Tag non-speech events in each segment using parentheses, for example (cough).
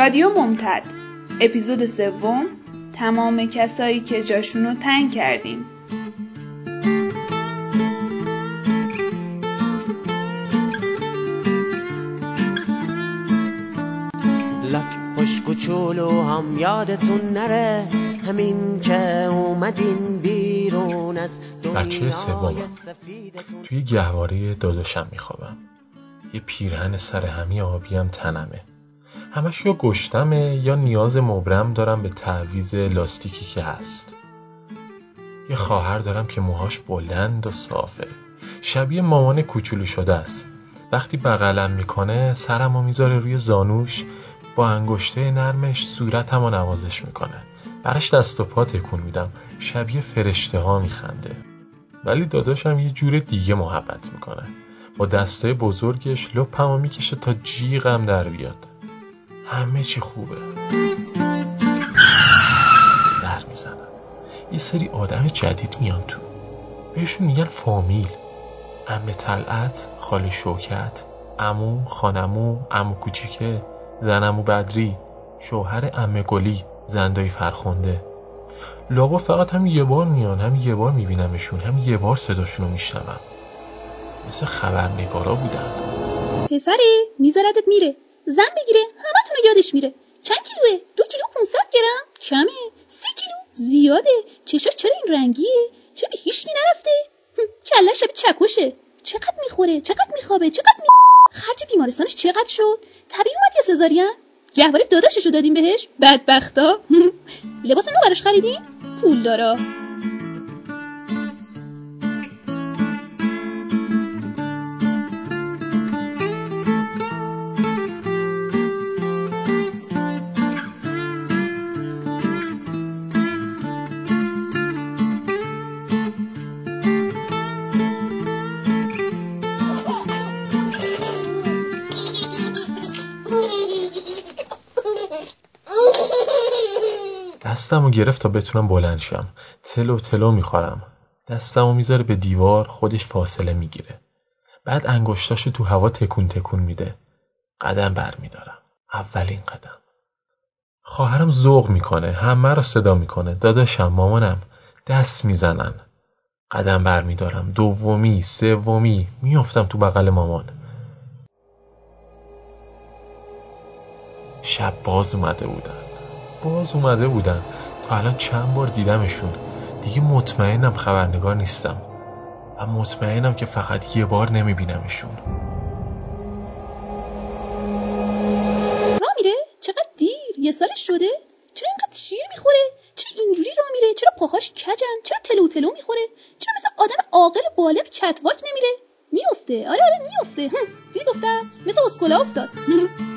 رادیو ممتد. اپیزود سوم تمام کسایی که جاشونو تنگ کردیم. لک خوش کوچولو هم یادتون نره. همین که اومدین بیرون از بچه سومم توی گهواره داداشم میخوابم. یه پیرهن سر همی آبیم تنمه. همش یا گشتمه یا نیاز مبرم دارم به تعویز لاستیکی که هست. یه خواهر دارم که موهاش بلند و صافه. شبیه مامان کوچولو شده است. وقتی بغلم می‌کنه سرم و می‌ذاره روی زانوش با انگشته نرمش صورتم نوازش می‌کنه. براش دست و پا تکون میدم. شبیه فرشته ها میخنده. ولی داداشم یه جور دیگه محبت می‌کنه. با دستای بزرگش لپمو می‌کشه تا جیغم در بیاد. همه چی خوبه. در می‌زنم. یه سری آدم جدید میان تو. بهشون میگن فامیل. امه طلعت خاله شوکت امو خانمو امو کوچیکه زنمو بدری شوهر امه گلی زندای فرخنده. لابا فقط هم یه بار میان هم یه بار میبینمشون هم یه بار صداشونو میشنوم. مثل خبرنگارا بودن. پسره میذارتت میره. زن بگیره همتون رو یادش میره. چند کیلوه؟ دو کیلو 500 گرم. کمه. سه کیلو؟ زیاده. چشاش چرا این رنگیه؟ چرا به هیچکی نرفته؟ کله شب چکشه. چقدر می‌خوره چقدر میخوابه چقدر می... خرج بیمارستانش چقدر شد؟ طبیعی اومد یا سزارین؟ گهواره داداششو دادیم بهش؟ بدبختا. لباس نو براش خریدین؟ پول دارا. دستمو گرفت تا بتونم بلند شم. تلو تلو می‌خورم. دستمو می‌ذاره به دیوار خودش فاصله می‌گیره. بعد انگشتاشو تو هوا تکون تکون میده. قدم بر میدارم اولین قدم. خواهرم ذوق می‌کنه. همه رو صدا می‌کنه. داداشم مامانم دست می‌زنن. قدم بر میدارم دومی سومی. میافتم تو بغل مامان. شب باز اومده بودن. باز اومده بودن. الان چند بار دیدمشون. دیگه مطمئنم خبرنگار نیستم. و مطمئنم که فقط یه بار نمیبینمشون. را میره؟ چقدر دیر؟ یه سالش شده؟ چرا اینقدر شیر می‌خوره؟ چرا اینجوری را میره؟ چرا پاهاش کجن؟ چرا تلو تلو می‌خوره؟ چرا مثل آدم عاقل بالغ کتواک نمیره؟ میفته آره آره میفته دیدی گفتم؟ مثل اسکولا افتاد. (laughs)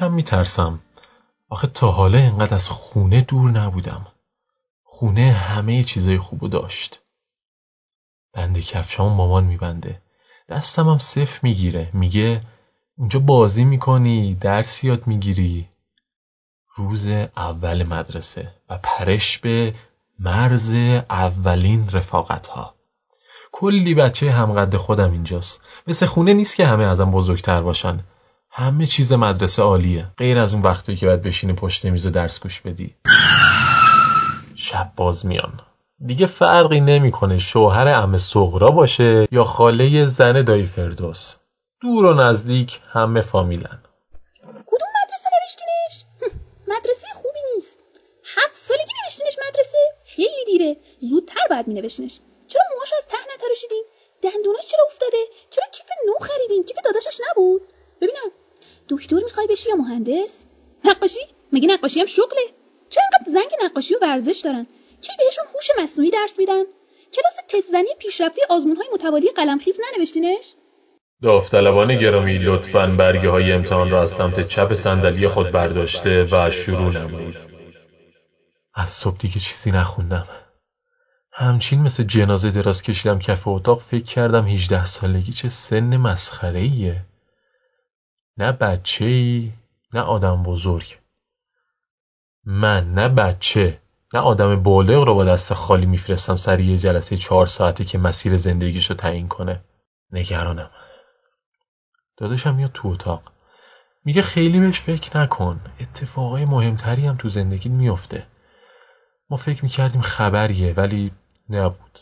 یکم میترسم. آخه تا حالا اینقدر از خونه دور نبودم. خونه همه چیزای خوبو داشت. بند کفشامو مامان میبنده. دستم هم صف می‌گیره. میگه اونجا بازی می‌کنی درس یاد می‌گیری. روز اول مدرسه و پرش به مرز اولین رفاقت ها کلی بچه همقد خودم اینجاست. مثل خونه نیست که همه ازم بزرگتر باشن. همه چیز مدرسه عالیه. غیر از اون وقتی که باید بشینی پشت میز و درس گوش بدی. شب باز میان. دیگه فرقی نمی‌کنه شوهر ام صغرا باشه یا خاله زن دایی فردوس. دور و نزدیک همه فامیلن. کدوم مدرسه نوشتینش؟ (laughs) مدرسه خوبی نیست. هفت سالگی نوشتینش مدرسه. خیلی دیره. زودتر باید می نوشتینش چرا موهاش از ته نتراشیدین دندوناش چرا افتاده؟ چرا کیف نو خریدین؟ کیف داداشش نبود. ببینم. دکتر می‌خوای بشی یا مهندس؟ نقاشی؟ مگه نقاشی هم شغله؟ چرا اینقدر زنگ نقاشی و ورزش دارن؟ کی بهشون هوش مصنوعی درس میدن؟ کلاس تست زنی پیشرفته آزمون های متوالی قلمخیز ننوشتینش؟ داوطلبان گرامی لطفاً برگه های امتحان را از سمت چپ صندلی خود برداشته و شروع نمایید. از صبح دیگه چیزی نخوندم. همچین مثل جنازه دراز کشیدم کف اتاق فکر کردم 18 سالگی چه سن مسخره ایه نه بچه ای نه آدم بزرگ. من نه بچه نه آدم بالغ رو با دست خالی میفرستم سر یه جلسه چهار ساعته که مسیر زندگیش رو تعیین کنه. نگرانم. داداشم میاد تو اتاق. میگه خیلی بهش فکر نکن. اتفاقای مهمتری هم تو زندگی میفته ما فکر می‌کردیم خبریه ولی نبود.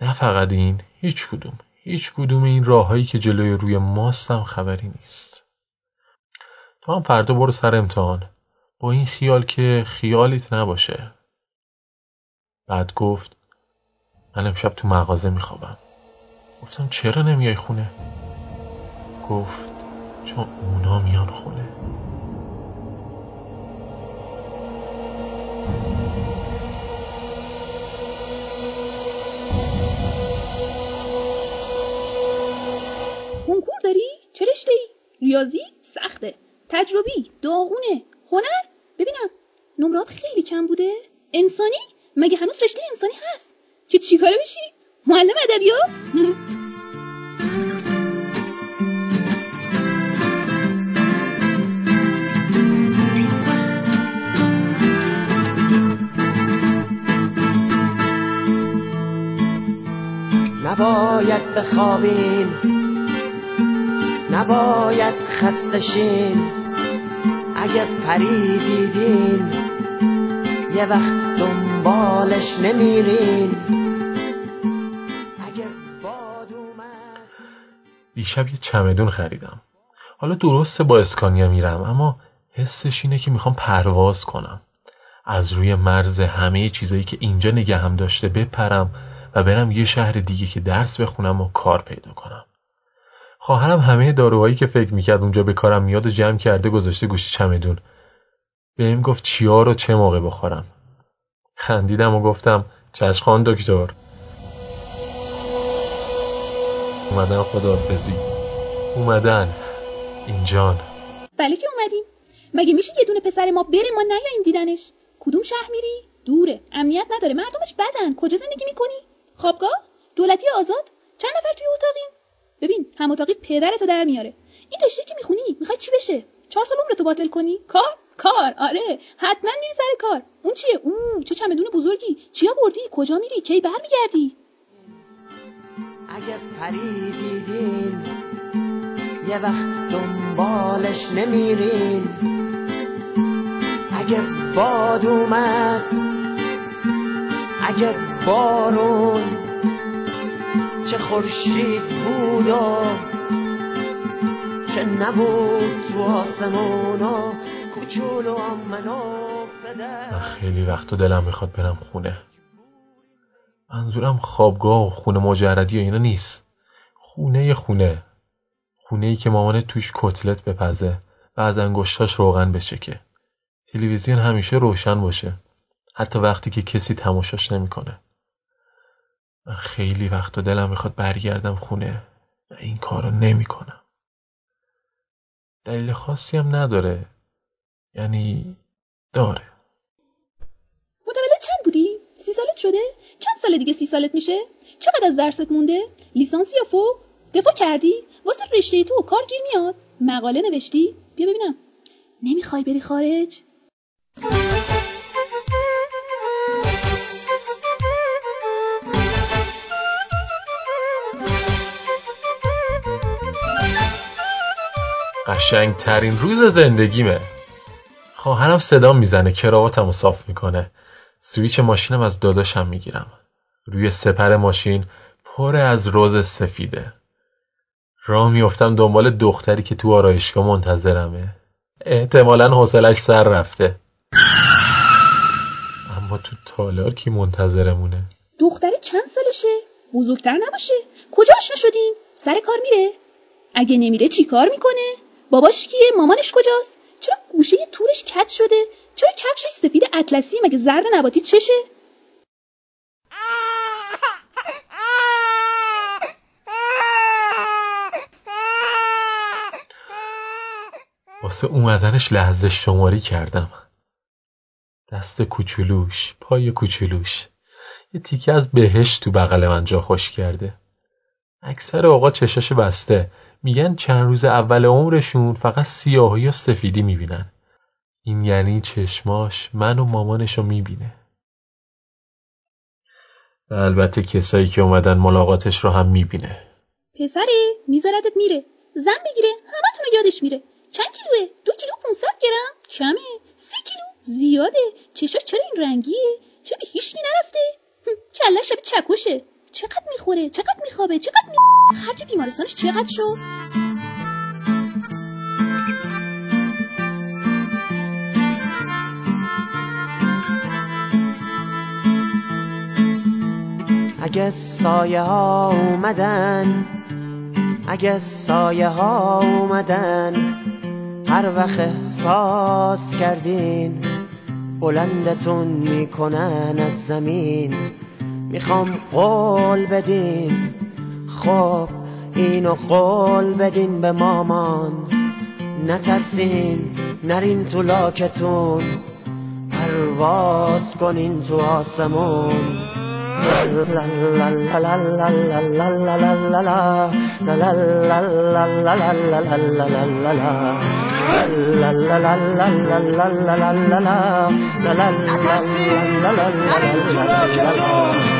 نه فقط این هیچ کدوم. هیچ کدوم این راههایی که جلوی روی ماستم خبری نیست. تو هم فردا برو سر امتحان. با این خیال که خیالیت نباشه. بعد گفت من امشب تو مغازه میخوابم. گفتم چرا نمیای خونه؟ گفت چون اونا میان خونه. ریاضی؟ سخته تجربی؟ داغونه هنر؟ ببینم نمرات خیلی کم بوده؟ انسانی؟ مگه هنوز رشته انسانی هست؟ که چیکاره بشی؟ معلم ادبیات؟ نباید بخوابین نباید خستشین اگه پری دیدین یه وقت دنبالش نمیرین. اگه باد اومد. دیشب یه چمدون خریدم. حالا درسته با اسکانیا میرم اما حسش اینه که می‌خوام پرواز کنم. از روی مرز همه چیزایی که اینجا نگهم داشته بپرم و برم یه شهر دیگه که درس بخونم و کار پیدا کنم. خواهرم همه داروهایی که فکر می‌کرد اونجا به کارم میاد و جمع کرده گذاشته گوشی چمدون. بهم گفت چیا رو چه موقع بخورم. خندیدم و گفتم چشخان دکتر. اومدن خداحافظی. اومدن. اینجان بله که اومدیم. مگه میشه یه دونه پسر ما بره ما نیاییم دیدنش؟ کدوم شهر میری؟ دوره. امنیت نداره. مردمش بدن. کجا زندگی می‌کنی؟ خوابگاه؟ دولتی آزاد؟ چند نفر توی اتاقین ببین هم اتاقی پدرتو در میاره. این رشته که می‌خونی می‌خوای چی بشه؟ چهار سال عمرتو باطل کنی؟ کار؟ کار آره. حتما میری سر کار. اون چیه؟ او چه چمدون بزرگی. چیا بردی؟ کجا میری؟ کی برمیگردی؟ اگه پری دیدین یه وقت دنبالش نمیرین اگه باد اومد اگه بارون خورشید بود و چه نبود تو پدر من خیلی وقت و دلم می‌خواد برم خونه. منظورم خوابگاه و خونه مجردی و اینا نیست. خونه خونه خونه. ای که مامانه توش کتلت بپزه و از انگشتاش روغن بچکه. تلویزیون همیشه روشن باشه. حتی وقتی که کسی تماشاش نمی‌کنه. من خیلی وقت و دلم می‌خواد برگردم خونه. و این کارو نمی‌کنم. دلیل خاصی هم نداره. یعنی داره. متولد چند بودی؟ سی سالت شده؟ چند سال دیگه سی سالت میشه؟ چقدر از درست مونده؟ لیسانس یا فوق؟ دفاع کردی؟ واسه رشته تو کار گیر میاد؟ مقاله نوشتی؟ بیا ببینم. نمی‌خوای بری خارج؟ قشنگترین روز زندگیمه. خواهرم صدا می‌زنه کراواتم صاف می‌کنه. سویچ ماشینم از داداشم می‌گیرم. روی سپر ماشین پر از روز سفیده. راه میفتم دنبال دختری که تو آرایشگاه منتظرمه. احتمالا حوصلش سر رفته. اما تو تالار کی منتظرمونه؟ دختره چند سالشه؟ بزرگتر نباشه. کجا آشنا شدین سر کار میره. اگه نمیره چی کار می‌کنه؟ باباش کیه؟ مامانش کجاست؟ چرا گوشه تورش کج شده؟ چرا کفشش سفید اطلسی؟ مگه زرد نباتی چشه؟ واسه اومدنش لحظه شماری کردم. دست کوچولوش پای کوچولوش. یه تیکه از بهشت تو بغل من جا خوش کرده. اکثر آقا چشاش بسته. میگن چند روز اول عمرشون فقط سیاهی و سفیدی می‌بینن. این یعنی چشماش من و مامانشو می‌بینه. و البته کسایی که اومدن ملاقاتش رو هم می‌بینه. پسره میذارتت میره. زن بگیره همتون یادش میره. چند کیلوه؟ دو کیلو 500 گرم. کمه. سی کیلو؟ زیاده. چشاش چرا این رنگیه؟ چرا به هیچکی نرفته؟ (laughs) کله شبیه چکشه. چقدر می‌خوره؟ چقدر میخوابه؟ چقدر می... خرج بیمارستانش چقدر شد؟ اگه سایه ها اومدن اگه سایه ها اومدن هر وقت احساس کردین بلندتون می‌کنن از زمین. می‌خوام قول بدین. خب اینو قول بدین به مامان. نترسین نرین تو لاکتون. پرواز کنین تو آسمون. la la la la